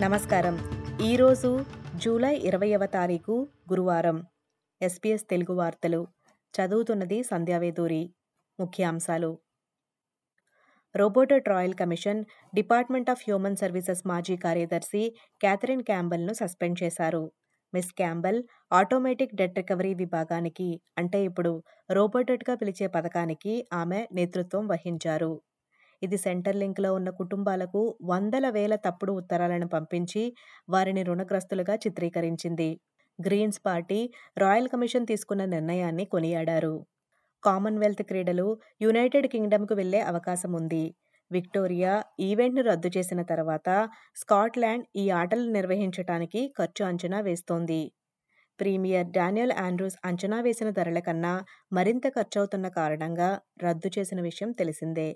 నమస్కారం. ఈరోజు జూలై ఇరవైవ తారీఖు గురువారం. ఎస్పీఎస్ తెలుగు వార్తలు. చదువుతున్నది సంధ్యావేదూరి ముఖ్యాంశాలు. Robodebt royal commission department of human services మాజీ కార్యదర్శి క్యాథరిన్ క్యాంబెల్ను సస్పెండ్ చేశారు. Miss Campbell automatic debt recovery విభాగానికి అంటే ఇప్పుడు రోబోటెట్గా పిలిచే పథకానికి ఆమె నేతృత్వం వహించారు. ఇది సెంటర్ లింక్లో ఉన్న కుటుంబాలకు వందల వేల తప్పుడు ఉత్తరాలను పంపించి వారిని రుణగ్రస్తులుగా చిత్రీకరించింది. గ్రీన్స్ పార్టీ రాయల్ కమిషన్ తీసుకున్న నిర్ణయాన్ని కొనియాడారు. కామన్వెల్త్ క్రీడలు యునైటెడ్ కింగ్డమ్కు వెళ్ళే అవకాశం ఉంది. విక్టోరియా ఈవెంట్ను రద్దు చేసిన తర్వాత స్కాట్లాండ్ ఈ ఆటలు నిర్వహించడానికి ఖర్చు అంచనా వేస్తోంది. ప్రీమియర్ డానియల్ ఆండ్రూస్ అంచనా వేసిన ధరల కన్నా మరింత ఖర్చవుతున్న కారణంగా రద్దు చేసిన విషయం తెలిసిందే.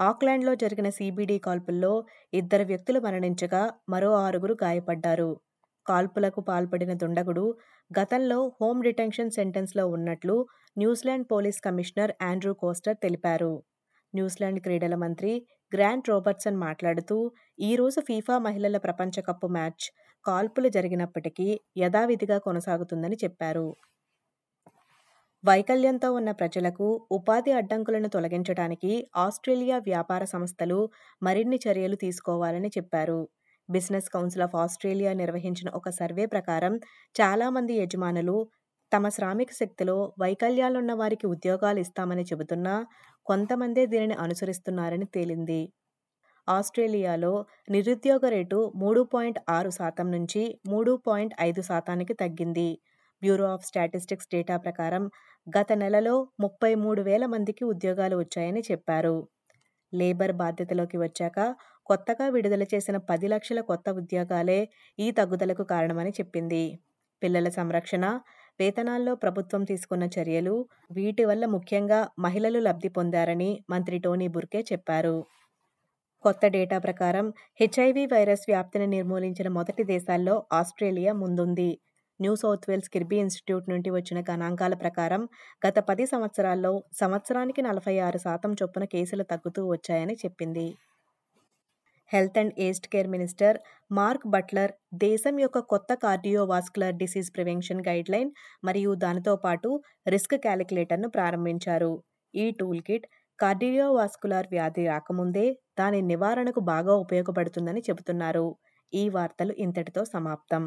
ఆక్లాండ్లో జరిగిన సీబీడీ కాల్పుల్లో ఇద్దరు వ్యక్తులు మరణించగా మరో ఆరుగురు గాయపడ్డారు. కాల్పులకు పాల్పడిన దుండగుడు గతంలో హోమ్ డిటెన్షన్ సెంటెన్స్లో ఉన్నట్లు New Zealand police commissioner Andrew Coster తెలిపారు. న్యూజిలాండ్ క్రీడల మంత్రి గ్రాంట్ రోబర్ట్సన్ మాట్లాడుతూ ఈరోజు ఫీఫా మహిళల ప్రపంచ కప్పు మ్యాచ్ కాల్పులు జరిగినప్పటికీ యథావిధిగా కొనసాగుతుందని చెప్పారు. వైకల్యంతో ఉన్న ప్రజలకు ఉపాధి అడ్డంకులను తొలగించడానికి ఆస్ట్రేలియా వ్యాపార సంస్థలు మరిన్ని చర్యలు తీసుకోవాలని చెప్పారు. బిజినెస్ కౌన్సిల్ ఆఫ్ ఆస్ట్రేలియా నిర్వహించిన ఒక సర్వే ప్రకారం చాలామంది యజమానులు తమ శ్రామిక శక్తిలో వైకల్యాలున్న వారికి ఉద్యోగాలు ఇస్తామని చెబుతున్నా కొంతమందే దీనిని అనుసరిస్తున్నారని తేలింది. ఆస్ట్రేలియాలో నిరుద్యోగ రేటు మూడు పాయింట్ ఆరు శాతం నుంచి మూడు పాయింట్ ఐదు శాతానికి తగ్గింది. బ్యూరో ఆఫ్ స్టాటిస్టిక్స్ డేటా ప్రకారం గత నెలలో ముప్పై మూడు వేల మందికి ఉద్యోగాలు వచ్చాయని చెప్పారు. లేబర్ బాధ్యతలోకి వచ్చాక కొత్తగా విడుదల చేసిన పది లక్షల కొత్త ఉద్యోగాలే ఈ తగ్గుదలకు కారణమని చెప్పింది. పిల్లల సంరక్షణ వేతనాల్లో ప్రభుత్వం తీసుకున్న చర్యలు వీటి వల్ల ముఖ్యంగా మహిళలు లబ్ధి పొందారని మంత్రి టోనీ బుర్కే చెప్పారు. కొత్త డేటా ప్రకారం హెచ్ఐవి వైరస్ వ్యాప్తిని నిర్మూలించిన మొదటి దేశాల్లో ఆస్ట్రేలియా ముందుంది. New South Wales Kirby Institute నుండి వచ్చిన గణాంకాల ప్రకారం గత పది సంవత్సరాల్లో సంవత్సరానికి నలభై ఆరు శాతం చొప్పున కేసులు తగ్గుతూ వచ్చాయని చెప్పింది. Health and aged care minister Mark Butler దేశం యొక్క కొత్త కార్డియోవాస్కులర్ డిసీజ్ ప్రివెన్షన్ గైడ్లైన్ మరియు దానితో పాటు రిస్క్ క్యాలిక్యులేటర్ను ప్రారంభించారు. ఈ టూల్ కిట్ కార్డియోవాస్కులర్ వ్యాధి రాకముందే దాని నివారణకు బాగా ఉపయోగపడుతుందని చెబుతున్నారు. ఈ వార్తలు ఇంతటితో సమాప్తం.